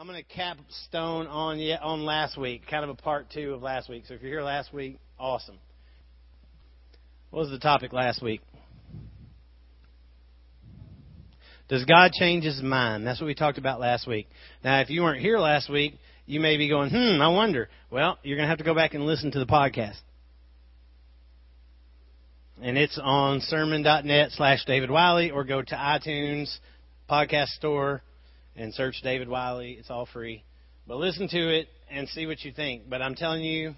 I'm going to capstone on yet on last week, kind of a part two of last week. So if you're here last week, awesome. What was the topic last week? Does God change his mind? That's what we talked about last week. Now, if you weren't here last week, you may be going, hmm, I wonder. Well, you're going to have to go back and listen to the podcast. And it's on sermon.net slash David Wiley or go to iTunes podcast store and search David Wiley. It's all free. But listen to it and see what you think. But I'm telling you,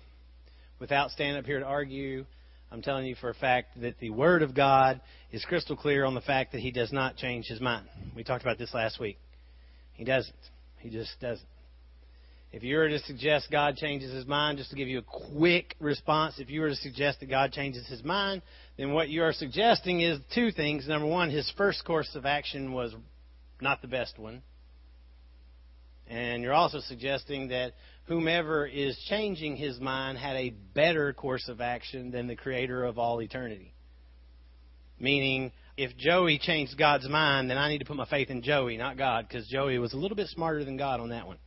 without standing up here to argue, I'm telling you for a fact that the Word of God is crystal clear on the fact that He does not change His mind. We talked about this last week. He doesn't. He just doesn't. If you were to suggest God changes His mind, just to give you a quick response, if you were to suggest that God changes His mind, then what you are suggesting is two things. Number one, His first course of action was not the best one. And you're also suggesting that whomever is changing his mind had a better course of action than the creator of all eternity. Meaning, if Joey changed God's mind, then I need to put my faith in Joey, not God, because Joey was a little bit smarter than God on that one.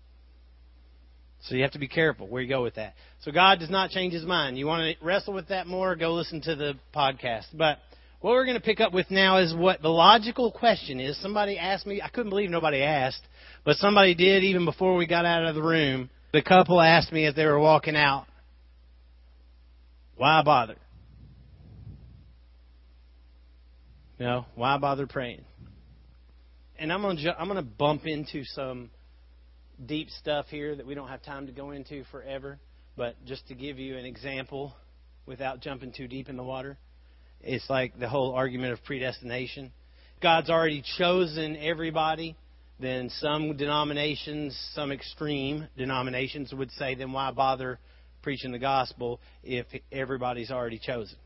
So you have to be careful where you go with that. So God does not change his mind. You want to wrestle with that more, go listen to the podcast. But what we're going to pick up with now is what the logical question is. Somebody asked me, I couldn't believe nobody asked, but somebody did even before we got out of the room. The couple asked me as they were walking out, why bother? You know, why bother praying? And I'm going to I'm going to bump into some deep stuff here that we don't have time to go into forever, but just to give you an example without jumping too deep in the water, it's like the whole argument of predestination. God's already chosen everybody then some denominations, some extreme denominations would say, then why bother preaching the gospel if everybody's already chosen?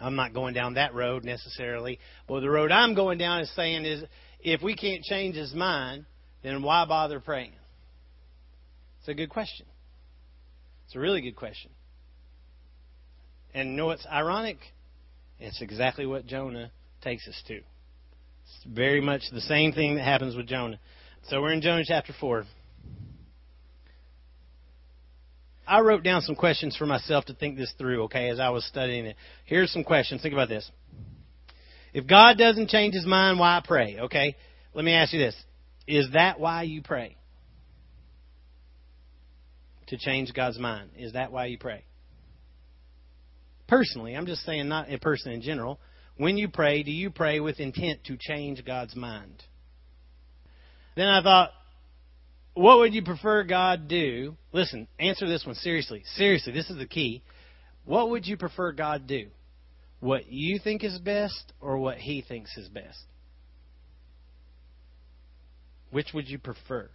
I'm not going down that road necessarily. But the road I'm going down is saying is if we can't change his mind, then why bother praying? It's a good question. It's a really good question. And you know what's ironic? It's exactly what Jonah takes us to. It's very much the same thing that happens with Jonah. So we're in Jonah chapter 4. I wrote down some questions for myself to think this through, okay, as I was studying it. Here's some questions. Think about this. If God doesn't change his mind, why pray? Okay? Let me ask you this. Is that why you pray? To change God's mind. Is that why you pray? Personally, I'm just saying not a person in general. When you pray, do you pray with intent to change God's mind? Then I thought, what would you prefer God do? Listen, answer this one seriously. Seriously, this is the key. What would you prefer God do? What you think is best or what He thinks is best? Which would you prefer?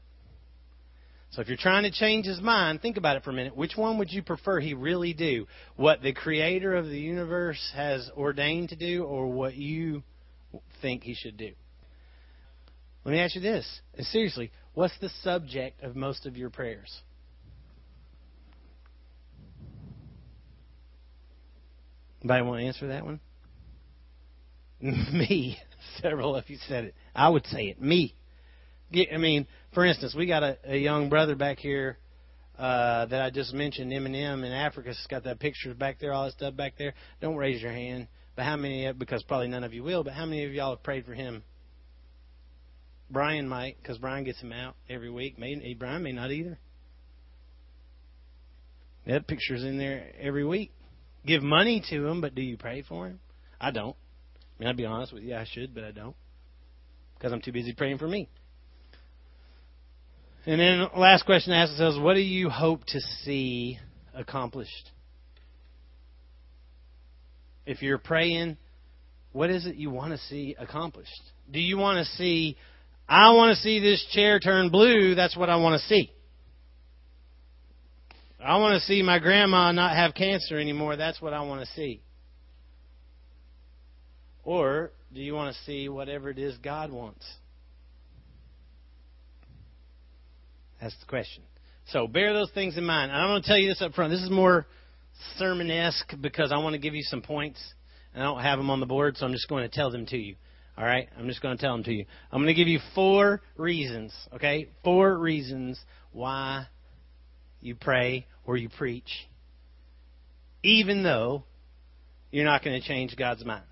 So if you're trying to change his mind, think about it for a minute. Which one would you prefer he really do? What the creator of the universe has ordained to do or what you think he should do? Let me ask you this. Seriously, what's the subject of most of your prayers? Anybody want to answer that one? Me. Several of you said it. I would say it. Me. I mean, for instance, we got a, a young brother back here uh, that I just mentioned, Eminem in Africa. Has got that picture back there, all that stuff back there. Don't raise your hand. But how many? Because probably none of you will. But how many of y'all have prayed for him? Brian might, because Brian gets him out every week. May, Brian may not either. That picture's in there every week. Give money to him, but do you pray for him? I don't. I mean, I'll be honest with you, I should, but I don't. Because I'm too busy praying for me. And then last question to ask ourselves, what do you hope to see accomplished? If you're praying, what is it you want to see accomplished? Do you want to see, I want to see this chair turn blue, that's what I want to see. I want to see my grandma not have cancer anymore, that's what I want to see. Or do you want to see whatever it is God wants? That's the question. So bear those things in mind. And I'm going to tell you this up front. This is more sermon esque because I want to give you some points. And I don't have them on the board, so I'm just going to tell them to you. All right? I'm just going to tell them to you. I'm going to give you four reasons, okay? Four reasons why you pray or you preach, even though you're not going to change God's mind.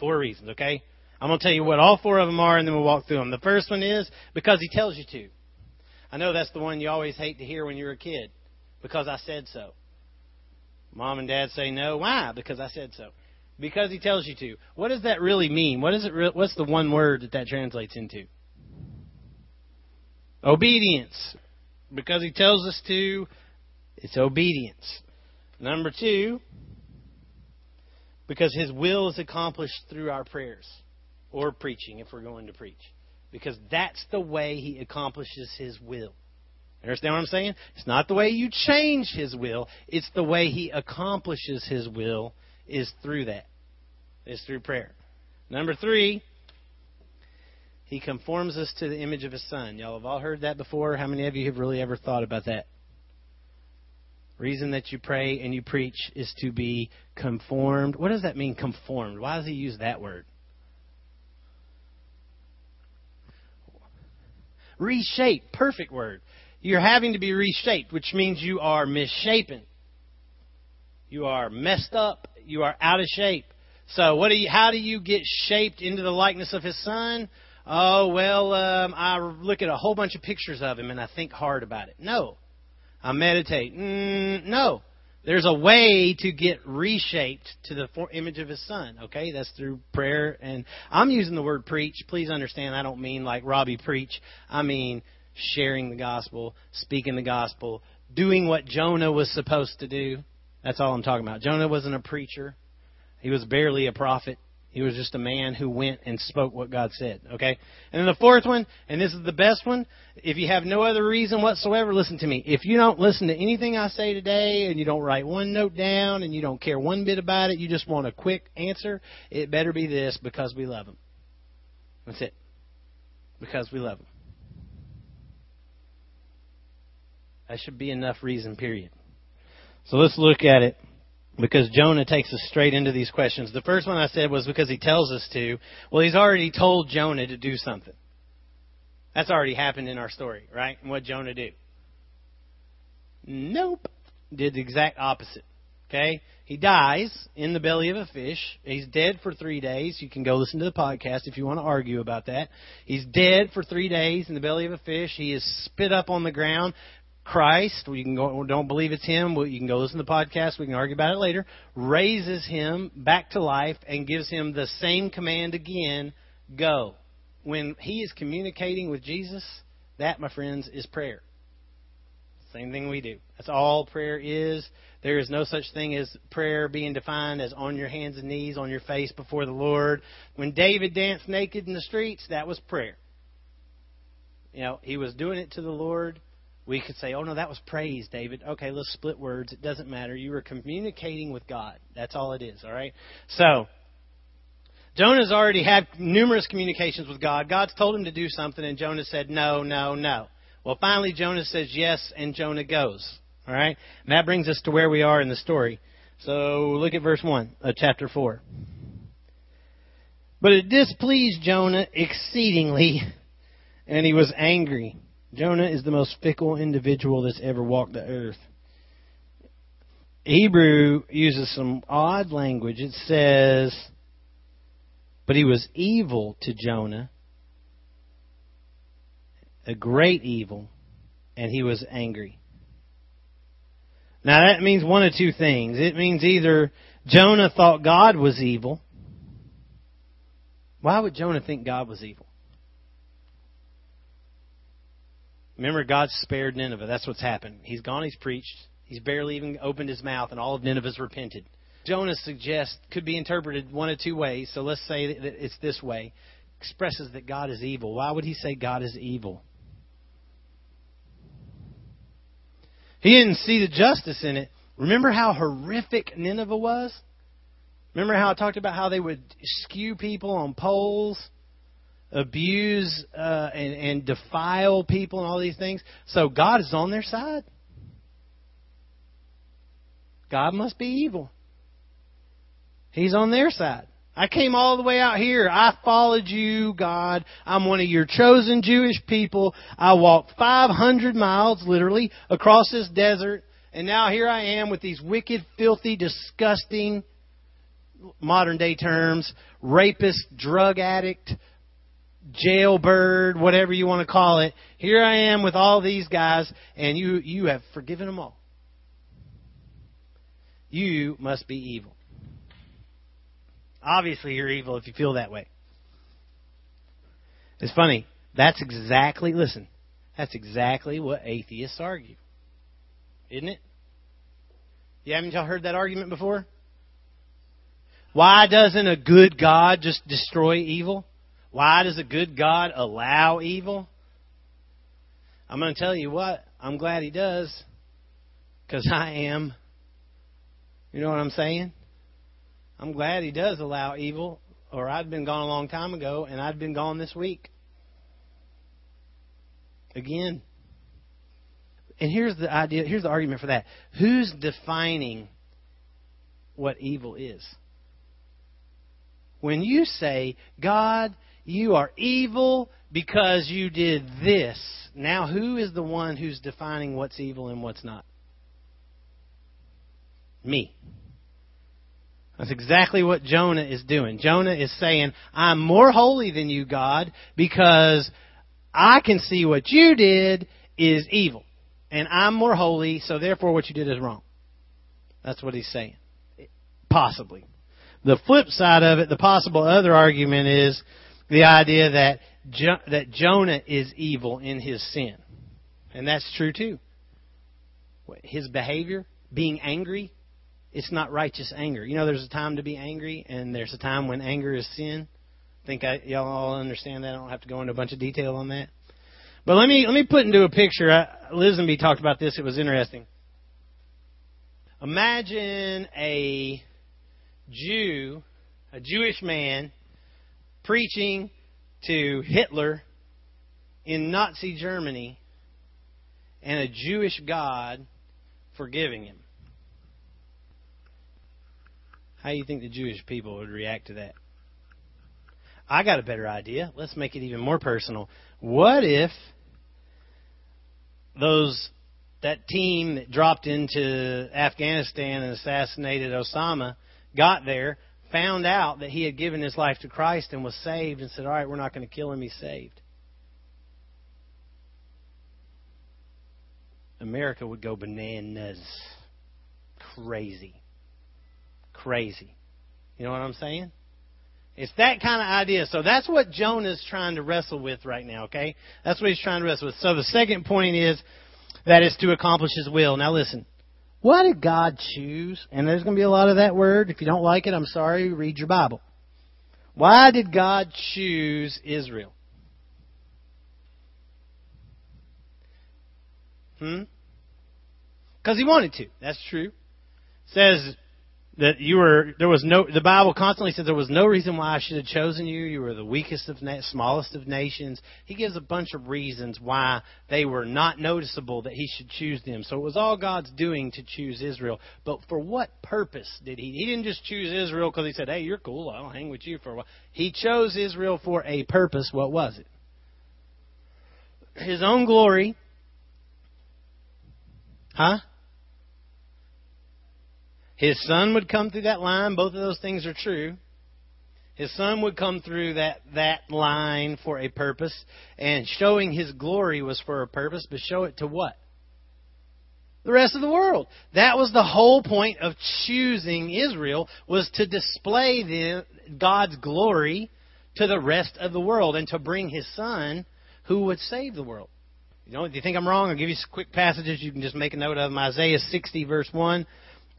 Four reasons, okay? I'm going to tell you what all four of them are, and then we'll walk through them. The first one is because He tells you to. I know that's the one you always hate to hear when you're a kid, because I said so. Mom and dad say no. Why? Because I said so. Because He tells you to. What does that really mean? What is it? Re- what's the one word that that translates into? Obedience. Because He tells us to, it's obedience. Number two, because His will is accomplished through our prayers or preaching if we're going to preach. Because that's the way He accomplishes His will. Understand what I'm saying? It's not the way you change His will, it's the way He accomplishes His will is through that. Is through prayer. Number three, He conforms us to the image of His Son. Y'all have all heard that before. How many of you have really ever thought about that? reason that you pray and you preach is to be conformed. What does that mean, conformed? Why does he use that word? Reshape, perfect word. You're having to be reshaped, which means you are misshapen. You are messed up. You are out of shape. So, what do you? How do you get shaped into the likeness of His Son? Oh well, um, I look at a whole bunch of pictures of Him and I think hard about it. No, I meditate. Mm, no. There's a way to get reshaped to the image of his son, okay? That's through prayer. And I'm using the word preach. Please understand, I don't mean like Robbie preach. I mean sharing the gospel, speaking the gospel, doing what Jonah was supposed to do. That's all I'm talking about. Jonah wasn't a preacher, he was barely a prophet. He was just a man who went and spoke what God said. Okay? And then the fourth one, and this is the best one, if you have no other reason whatsoever, listen to me. If you don't listen to anything I say today and you don't write one note down and you don't care one bit about it, you just want a quick answer, it better be this because we love him. That's it. Because we love him. That should be enough reason, period. So let's look at it because Jonah takes us straight into these questions. The first one I said was because he tells us to. Well, he's already told Jonah to do something. That's already happened in our story, right? And what Jonah do? Nope. Did the exact opposite. Okay? He dies in the belly of a fish. He's dead for three days. You can go listen to the podcast if you want to argue about that. He's dead for three days in the belly of a fish. He is spit up on the ground. Christ, you can go, don't believe it's him, you can go listen to the podcast, we can argue about it later, raises him back to life and gives him the same command again go. When he is communicating with Jesus, that, my friends, is prayer. Same thing we do. That's all prayer is. There is no such thing as prayer being defined as on your hands and knees, on your face before the Lord. When David danced naked in the streets, that was prayer. You know, he was doing it to the Lord we could say, oh, no, that was praise, David. Okay, let's split words. It doesn't matter. You were communicating with God. That's all it is, all right? So, Jonah's already had numerous communications with God. God's told him to do something, and Jonah said, no, no, no. Well, finally, Jonah says yes, and Jonah goes. All right? And that brings us to where we are in the story. So, look at verse 1 of chapter 4. But it displeased Jonah exceedingly, and he was angry. Jonah is the most fickle individual that's ever walked the earth. Hebrew uses some odd language. It says, But he was evil to Jonah, a great evil, and he was angry. Now that means one of two things. It means either Jonah thought God was evil. Why would Jonah think God was evil? Remember, God spared Nineveh. That's what's happened. He's gone, he's preached. He's barely even opened his mouth, and all of Nineveh's repented. Jonah suggests could be interpreted one of two ways. So let's say that it's this way. Expresses that God is evil. Why would he say God is evil? He didn't see the justice in it. Remember how horrific Nineveh was? Remember how I talked about how they would skew people on poles? Abuse uh, and, and defile people and all these things. So God is on their side. God must be evil. He's on their side. I came all the way out here. I followed you, God. I'm one of your chosen Jewish people. I walked 500 miles, literally, across this desert. And now here I am with these wicked, filthy, disgusting, modern day terms, rapist, drug addict, jailbird, whatever you want to call it. Here I am with all these guys, and you, you have forgiven them all. You must be evil. Obviously, you're evil if you feel that way. It's funny. That's exactly, listen, that's exactly what atheists argue. Isn't it? You haven't y'all heard that argument before? Why doesn't a good God just destroy evil? Why does a good God allow evil? I'm going to tell you what, I'm glad He does, because I am. You know what I'm saying? I'm glad He does allow evil, or I'd been gone a long time ago, and I'd been gone this week. Again. And here's the idea, here's the argument for that. Who's defining what evil is? When you say, God, you are evil because you did this, now who is the one who's defining what's evil and what's not? Me. That's exactly what Jonah is doing. Jonah is saying, I'm more holy than you, God, because I can see what you did is evil. And I'm more holy, so therefore what you did is wrong. That's what he's saying. Possibly. The flip side of it, the possible other argument is the idea that jo- that Jonah is evil in his sin. And that's true too. His behavior, being angry, it's not righteous anger. You know, there's a time to be angry, and there's a time when anger is sin. I think I, y'all all understand that. I don't have to go into a bunch of detail on that. But let me let me put into a picture. I, Lisenby talked about this. It was interesting. Imagine a Jew, a Jewish man, preaching to Hitler in Nazi Germany, and a Jewish God forgiving him. How do you think the Jewish people would react to that? I got a better idea. Let's make it even more personal. What if those that team that dropped into Afghanistan and assassinated Osama got there, found out that he had given his life to Christ and was saved and said, "All right, we're not going to kill him, he's saved." America would go bananas. Crazy crazy. You know what I'm saying? It's that kind of idea. So that's what Jonah's trying to wrestle with right now, okay? That's what he's trying to wrestle with. So the second point is that is to accomplish his will. Now listen. Why did God choose? And there's going to be a lot of that word. If you don't like it, I'm sorry, read your Bible. Why did God choose Israel? Hmm? Because he wanted to. That's true. It says that you were there was no the Bible constantly says there was no reason why I should have chosen you. You were the weakest of na- smallest of nations. He gives a bunch of reasons why they were not noticeable that he should choose them. So it was all God's doing to choose Israel. But for what purpose did he? He didn't just choose Israel because he said, "Hey, you're cool. I'll hang with you for a while." He chose Israel for a purpose. What was it? His own glory. Huh? His son would come through that line. Both of those things are true. His son would come through that, that line for a purpose, and showing his glory was for a purpose, but show it to what? The rest of the world. That was the whole point of choosing Israel, was to display the, God's glory to the rest of the world, and to bring his son who would save the world. You know, if you think I'm wrong, I'll give you some quick passages you can just make a note of them. Isaiah 60, verse 1.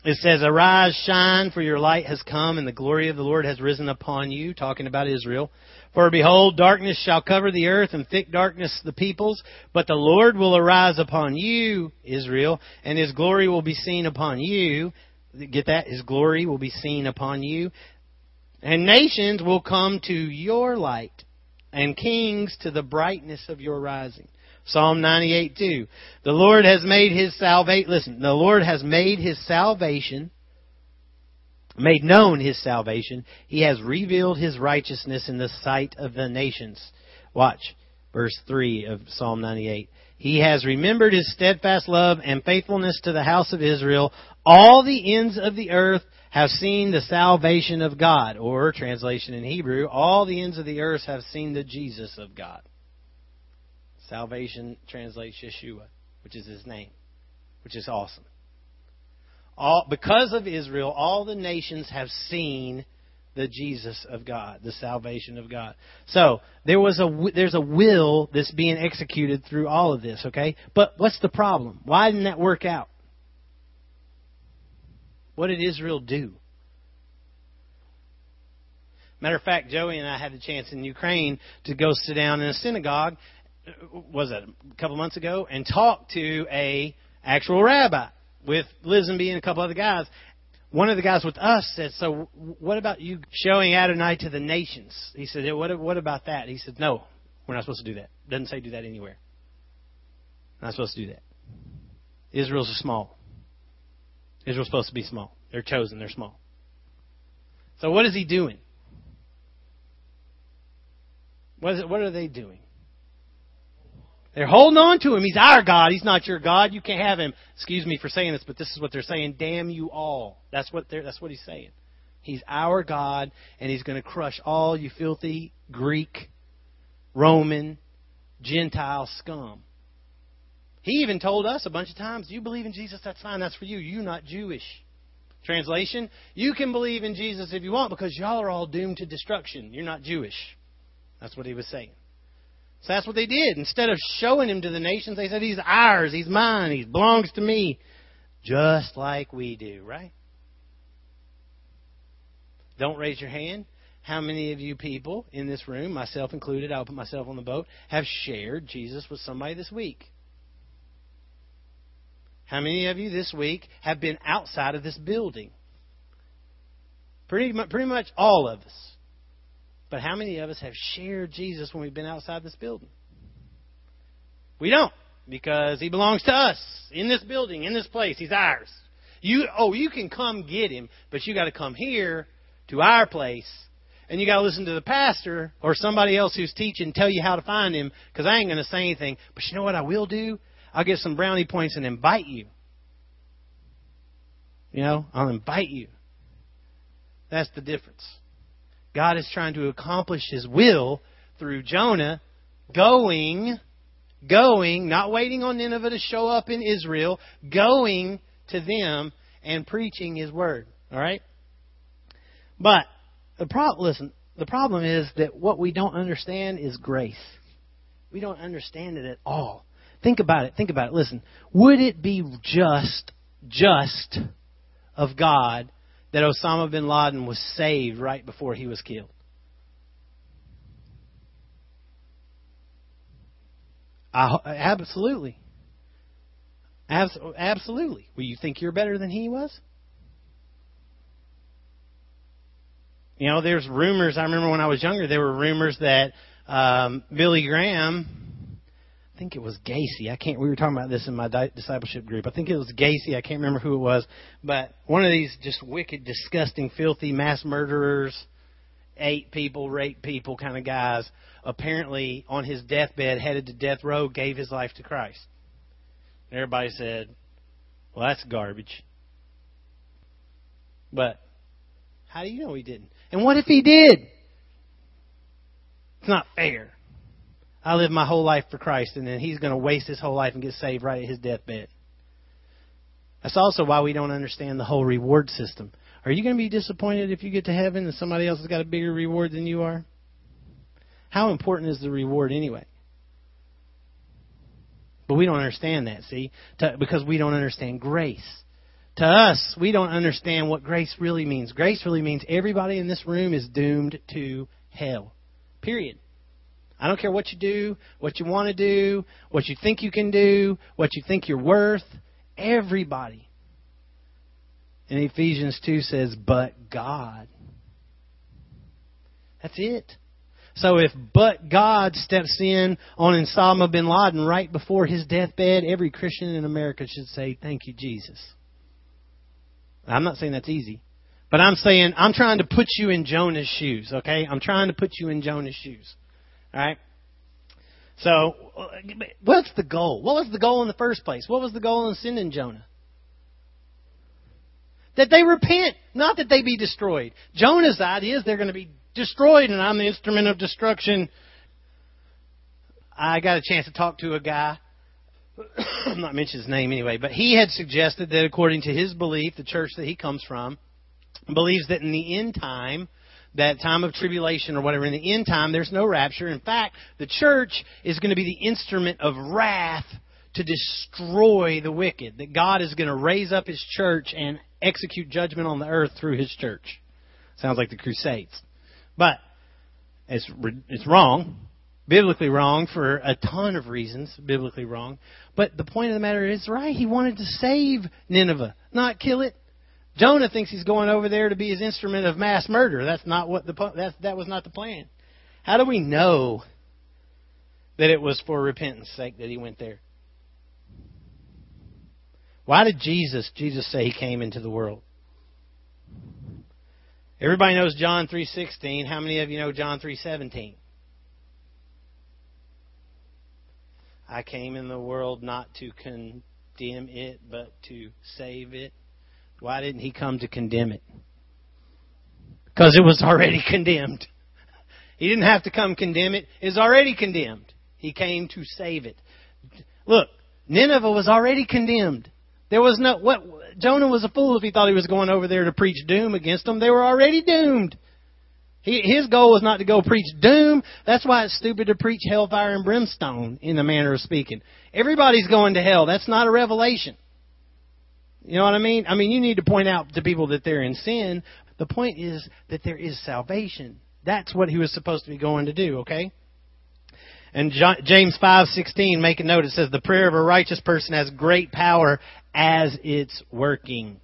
It says, Arise, shine, for your light has come, and the glory of the Lord has risen upon you, talking about Israel. For behold, darkness shall cover the earth, and thick darkness the peoples, but the Lord will arise upon you, Israel, and his glory will be seen upon you. Get that? His glory will be seen upon you. And nations will come to your light, and kings to the brightness of your rising. Psalm 98 2. The Lord has made his salvation, listen, the Lord has made his salvation made known his salvation. He has revealed his righteousness in the sight of the nations. Watch verse 3 of Psalm 98. He has remembered his steadfast love and faithfulness to the house of Israel. All the ends of the earth have seen the salvation of God. Or, translation in Hebrew, all the ends of the earth have seen the Jesus of God. Salvation translates Yeshua, which is his name, which is awesome. All, because of Israel, all the nations have seen the Jesus of God, the salvation of God. So there was a there's a will that's being executed through all of this. Okay, but what's the problem? Why didn't that work out? What did Israel do? Matter of fact, Joey and I had the chance in Ukraine to go sit down in a synagogue. Uh, was that a couple months ago? And talked to a actual rabbi with Lizenby and a couple other guys. One of the guys with us said, "So, what about you showing Adonai to the nations?" He said, "What, what about that?" He said, "No, we're not supposed to do that. Doesn't say do that anywhere. Not supposed to do that. Israel's a small. Israel's supposed to be small. They're chosen. They're small. So, what is he doing? What, is it, what are they doing? They're holding on to him. He's our God. He's not your God. You can't have him. Excuse me for saying this, but this is what they're saying. Damn you all. That's what they're, that's what he's saying. He's our God, and he's going to crush all you filthy Greek, Roman, Gentile scum. He even told us a bunch of times, you believe in Jesus, that's fine, that's for you. You're not Jewish. Translation, you can believe in Jesus if you want because y'all are all doomed to destruction. You're not Jewish. That's what he was saying. So that's what they did. Instead of showing him to the nations, they said, He's ours, He's mine, He belongs to me. Just like we do, right? Don't raise your hand. How many of you people in this room, myself included, I'll put myself on the boat, have shared Jesus with somebody this week? How many of you this week have been outside of this building? Pretty pretty much all of us. But how many of us have shared Jesus when we've been outside this building? We don't, because he belongs to us in this building, in this place. He's ours. You oh, you can come get him, but you got to come here to our place, and you got to listen to the pastor or somebody else who's teaching tell you how to find him. Because I ain't going to say anything. But you know what I will do? I'll get some brownie points and invite you. You know, I'll invite you. That's the difference. God is trying to accomplish His will through Jonah going, going, not waiting on Nineveh to show up in Israel, going to them and preaching His word. All right? But the problem, listen, the problem is that what we don't understand is grace. We don't understand it at all. Think about it. Think about it. Listen, would it be just, just of God that Osama bin Laden was saved right before he was killed? I, absolutely. absolutely. Will you think you're better than he was? You know, there's rumors. I remember when I was younger, there were rumors that um, Billy Graham think it was Gacy. I can't. We were talking about this in my discipleship group. I think it was Gacy. I can't remember who it was, but one of these just wicked, disgusting, filthy mass murderers, ate people, raped people, kind of guys. Apparently, on his deathbed, headed to death row, gave his life to Christ. And everybody said, "Well, that's garbage." But how do you know he didn't? And what if he did? It's not fair. I lived my whole life for Christ, and then he's going to waste his whole life and get saved right at his deathbed. That's also why we don't understand the whole reward system. Are you going to be disappointed if you get to heaven and somebody else has got a bigger reward than you are? How important is the reward anyway? But we don't understand that, see? To, because we don't understand grace. To us, we don't understand what grace really means. Grace really means everybody in this room is doomed to hell. Period. I don't care what you do, what you want to do, what you think you can do, what you think you're worth. Everybody. And Ephesians 2 says, but God. That's it. So if but God steps in on Osama bin Laden right before his deathbed, every Christian in America should say, Thank you, Jesus. I'm not saying that's easy, But I'm saying, I'm trying to put you in Jonah's shoes, okay? I'm trying to put you in Jonah's shoes. Alright? So, what's the goal? What was the goal in the first place? What was the goal in sending Jonah? That they repent, not that they be destroyed. Jonah's idea is they're going to be destroyed and I'm the instrument of destruction. I got a chance to talk to a guy I'm not mention his name anyway, but he had suggested that according to his belief, the church that he comes from believes that in the end time, that time of tribulation or whatever, in the end time, there's no rapture. In fact, the church is going to be the instrument of wrath to destroy the wicked. That God is going to raise up his church and execute judgment on the earth through his church. Sounds like the Crusades. But it's, it's wrong biblically wrong for a ton of reasons, biblically wrong. But the point of the matter is right. He wanted to save Nineveh, not kill it. Jonah thinks he's going over there to be his instrument of mass murder. That's not what the that that was not the plan. How do we know that it was for repentance' sake that he went there? Why did Jesus Jesus say he came into the world? Everybody knows John 3:16. How many of you know John 3:17? I came in the world not to condemn it, but to save it. Why didn't he come to condemn it? Because it was already condemned. He didn't have to come condemn it. It's already condemned. He came to save it. Look, Nineveh was already condemned. There was no what Jonah was a fool if he thought he was going over there to preach doom against them. They were already doomed. He, his goal was not to go preach doom. That's why it's stupid to preach hellfire and brimstone in the manner of speaking. Everybody's going to hell. That's not a revelation. You know what I mean? I mean, you need to point out to people that they're in sin. The point is that there is salvation. That's what he was supposed to be going to do, okay? And John, James 5:16 make a note it says the prayer of a righteous person has great power as it's working.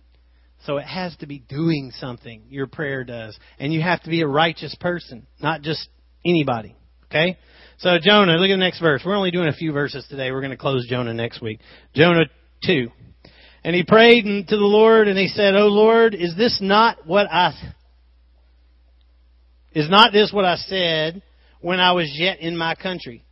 So it has to be doing something, your prayer does. And you have to be a righteous person, not just anybody. Okay? So Jonah, look at the next verse. We're only doing a few verses today. We're going to close Jonah next week. Jonah 2. And he prayed to the Lord and he said, "Oh Lord, is this not what I is not this what I said when I was yet in my country?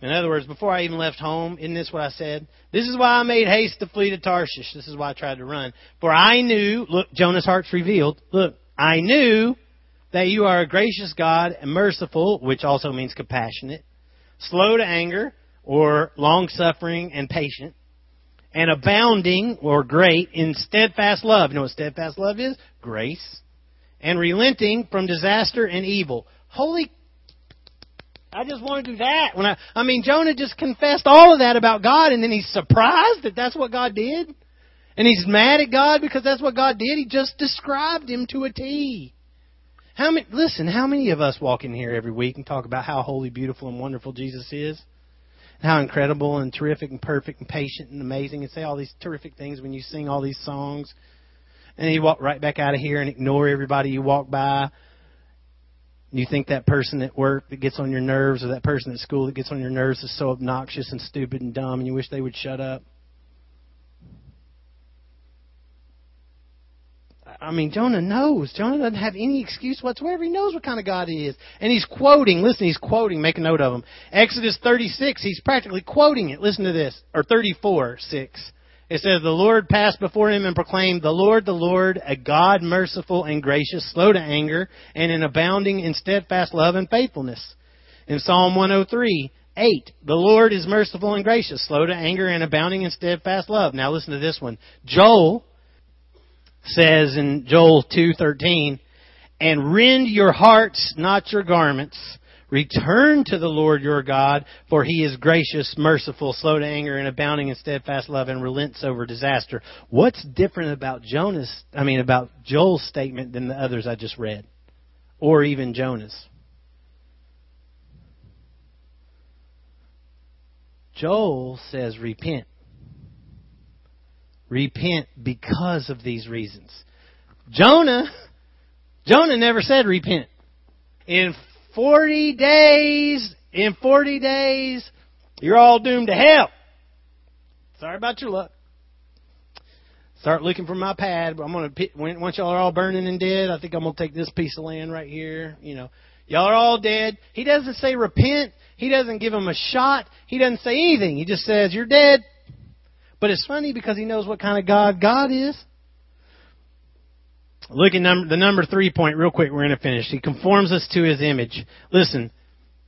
In other words, before I even left home, isn't this what I said? This is why I made haste to flee to Tarshish. This is why I tried to run. For I knew, look, Jonah's heart's revealed. Look, I knew that you are a gracious God and merciful, which also means compassionate, slow to anger, or long suffering and patient, and abounding or great in steadfast love. You know what steadfast love is? Grace. And relenting from disaster and evil. Holy I just want to do that. When I, I mean, Jonah just confessed all of that about God, and then he's surprised that that's what God did, and he's mad at God because that's what God did. He just described him to a T. How many? Listen, how many of us walk in here every week and talk about how holy, beautiful, and wonderful Jesus is? How incredible and terrific and perfect and patient and amazing and say all these terrific things when you sing all these songs. And you walk right back out of here and ignore everybody you walk by. You think that person at work that gets on your nerves or that person at school that gets on your nerves is so obnoxious and stupid and dumb and you wish they would shut up. I mean, Jonah knows. Jonah doesn't have any excuse whatsoever. He knows what kind of God he is. And he's quoting. Listen, he's quoting. Make a note of him. Exodus 36, he's practically quoting it. Listen to this. Or 34, 6. It says, The Lord passed before him and proclaimed, The Lord, the Lord, a God merciful and gracious, slow to anger, and in abounding in steadfast love and faithfulness. In Psalm 103, 8, The Lord is merciful and gracious, slow to anger, and abounding in steadfast love. Now listen to this one. Joel, says in Joel 2:13, "And rend your hearts, not your garments. Return to the Lord your God, for he is gracious, merciful, slow to anger, and abounding in steadfast love, and relents over disaster." What's different about Jonah's, I mean about Joel's statement than the others I just read, or even Jonah's? Joel says repent. Repent because of these reasons. Jonah, Jonah never said repent. In 40 days, in 40 days, you're all doomed to hell. Sorry about your luck. start looking for my pad. I'm gonna once y'all are all burning and dead, I think I'm gonna take this piece of land right here. You know, y'all are all dead. He doesn't say repent. He doesn't give them a shot. He doesn't say anything. He just says you're dead. But it's funny because he knows what kind of God God is. Look at number, the number three point real quick. We're going to finish. He conforms us to his image. Listen,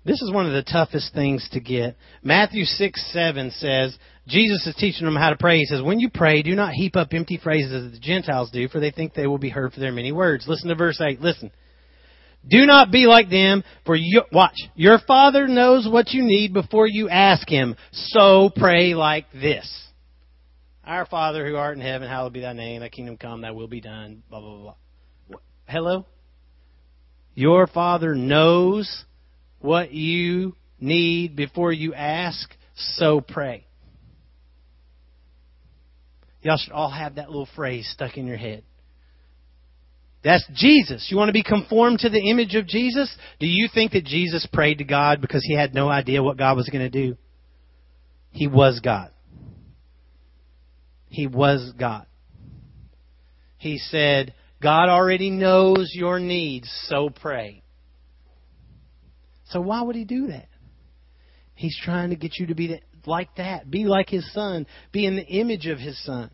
this is one of the toughest things to get. Matthew 6, 7 says, Jesus is teaching them how to pray. He says, When you pray, do not heap up empty phrases as the Gentiles do, for they think they will be heard for their many words. Listen to verse 8. Listen. Do not be like them, for you, watch, your Father knows what you need before you ask Him. So pray like this. Our Father who art in heaven, hallowed be thy name, thy kingdom come, thy will be done, blah, blah, blah. Hello? Your Father knows what you need before you ask, so pray. Y'all should all have that little phrase stuck in your head. That's Jesus. You want to be conformed to the image of Jesus? Do you think that Jesus prayed to God because he had no idea what God was going to do? He was God. He was God. He said, God already knows your needs, so pray. So why would he do that? He's trying to get you to be like that. Be like his son. Be in the image of his son.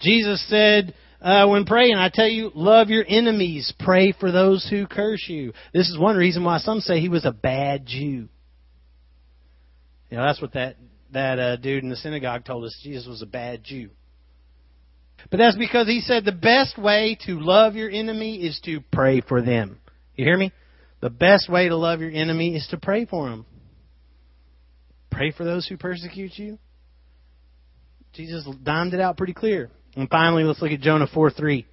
Jesus said, uh, when praying, I tell you, love your enemies. Pray for those who curse you. This is one reason why some say he was a bad Jew. You know, that's what that, that uh, dude in the synagogue told us. Jesus was a bad Jew. But that's because he said the best way to love your enemy is to pray for them. You hear me? The best way to love your enemy is to pray for them. Pray for those who persecute you. Jesus dimed it out pretty clear. And finally, let's look at Jonah 4 3.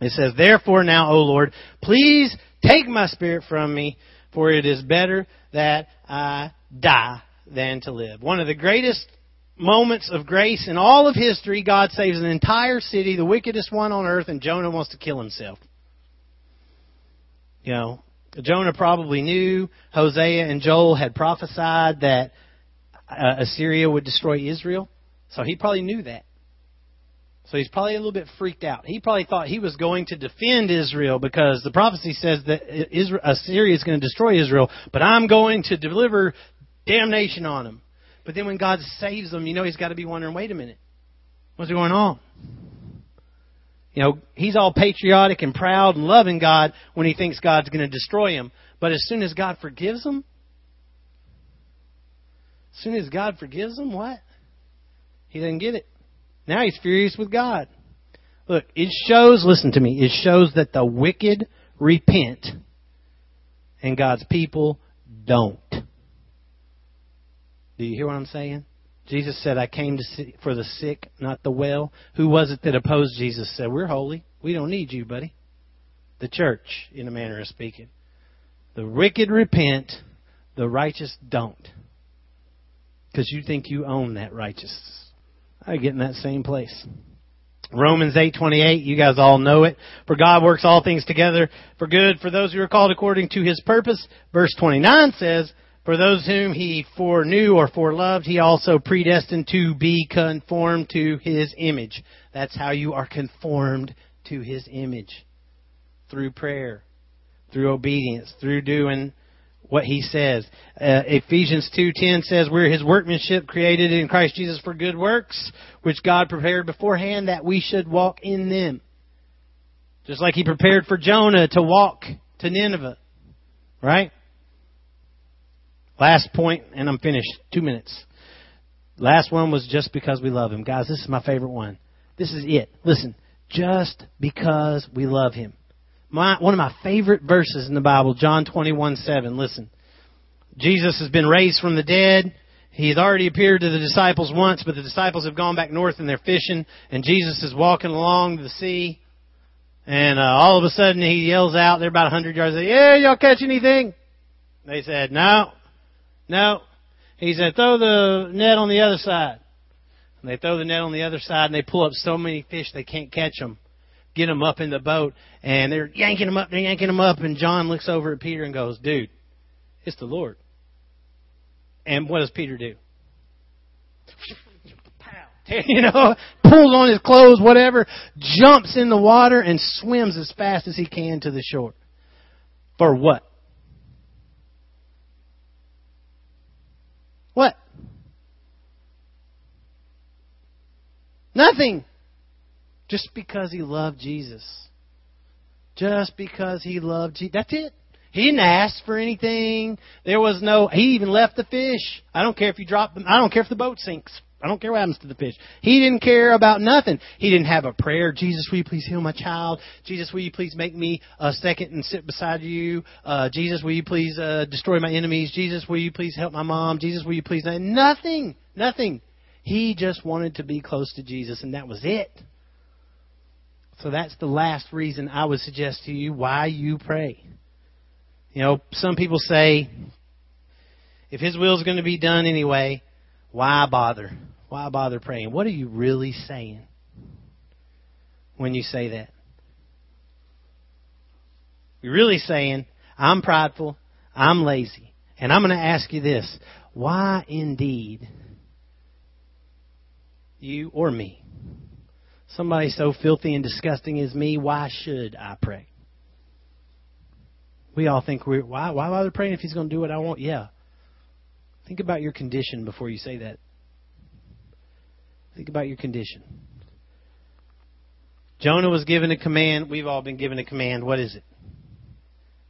It says, Therefore now, O Lord, please take my spirit from me, for it is better that I die than to live. One of the greatest moments of grace in all of history, God saves an entire city, the wickedest one on earth, and Jonah wants to kill himself. You know, Jonah probably knew Hosea and Joel had prophesied that uh, Assyria would destroy Israel. So he probably knew that. So he's probably a little bit freaked out. He probably thought he was going to defend Israel because the prophecy says that Israel, Assyria is going to destroy Israel, but I'm going to deliver damnation on them. But then when God saves them, you know he's got to be wondering, wait a minute, what's going on? You know, he's all patriotic and proud and loving God when he thinks God's going to destroy him. But as soon as God forgives him, as soon as God forgives him, what? He doesn't get it. Now he's furious with God. Look, it shows, listen to me, it shows that the wicked repent and God's people don't. Do you hear what I'm saying? Jesus said, I came to see, for the sick, not the well. Who was it that opposed Jesus? Said, We're holy. We don't need you, buddy. The church, in a manner of speaking. The wicked repent, the righteous don't. Because you think you own that righteousness. I get in that same place. Romans 8:28, you guys all know it. For God works all things together for good for those who are called according to his purpose. Verse 29 says, for those whom he foreknew or foreloved, he also predestined to be conformed to his image. That's how you are conformed to his image. Through prayer, through obedience, through doing what he says. Uh, Ephesians 2:10 says we're his workmanship created in Christ Jesus for good works which God prepared beforehand that we should walk in them. Just like he prepared for Jonah to walk to Nineveh. Right? Last point and I'm finished. 2 minutes. Last one was just because we love him. Guys, this is my favorite one. This is it. Listen, just because we love him. My, one of my favorite verses in the Bible, John 21, 7. Listen. Jesus has been raised from the dead. He's already appeared to the disciples once, but the disciples have gone back north and they're fishing, and Jesus is walking along the sea, and uh, all of a sudden he yells out, they're about a hundred yards, away, yeah, y'all catch anything? They said, no, no. He said, throw the net on the other side. And they throw the net on the other side, and they pull up so many fish they can't catch them get them up in the boat, and they're yanking them up, they're yanking them up, and John looks over at Peter and goes, "Dude, it's the Lord." And what does Peter do? you know, pulls on his clothes, whatever, jumps in the water and swims as fast as he can to the shore. For what? What? Nothing. Just because he loved Jesus. Just because he loved Jesus. That's it. He didn't ask for anything. There was no, he even left the fish. I don't care if you drop them. I don't care if the boat sinks. I don't care what happens to the fish. He didn't care about nothing. He didn't have a prayer. Jesus, will you please heal my child? Jesus, will you please make me a second and sit beside you? Uh, Jesus, will you please uh, destroy my enemies? Jesus, will you please help my mom? Jesus, will you please? Nothing. Nothing. He just wanted to be close to Jesus, and that was it. So that's the last reason I would suggest to you why you pray. You know, some people say, if His will is going to be done anyway, why bother? Why bother praying? What are you really saying when you say that? You're really saying, I'm prideful, I'm lazy. And I'm going to ask you this why indeed you or me? Somebody so filthy and disgusting as me, why should I pray? We all think we're why why bother praying if he's going to do what I want? Yeah. Think about your condition before you say that. Think about your condition. Jonah was given a command. We've all been given a command. What is it?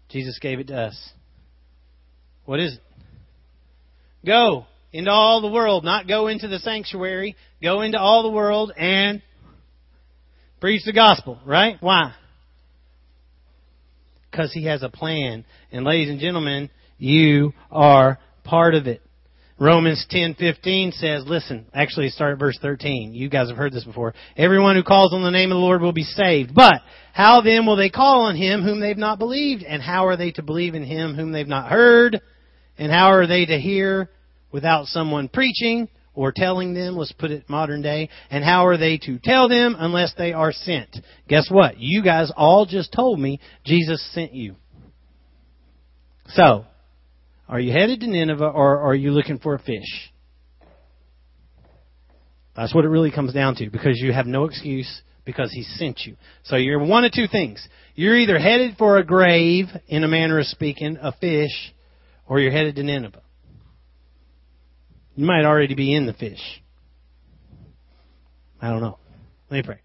Jesus gave it to us. What is it? Go into all the world, not go into the sanctuary. Go into all the world and preach the gospel, right? Why? because he has a plan. And ladies and gentlemen, you are part of it. Romans 10:15 says, listen, actually start at verse 13. You guys have heard this before. Everyone who calls on the name of the Lord will be saved. But how then will they call on him whom they've not believed? And how are they to believe in him whom they've not heard? And how are they to hear without someone preaching? or telling them, let's put it modern day, and how are they to tell them unless they are sent? Guess what? You guys all just told me Jesus sent you. So, are you headed to Nineveh or are you looking for a fish? That's what it really comes down to because you have no excuse because he sent you. So you're one of two things. You're either headed for a grave, in a manner of speaking, a fish, or you're headed to Nineveh. You might already be in the fish. I don't know. Let me pray.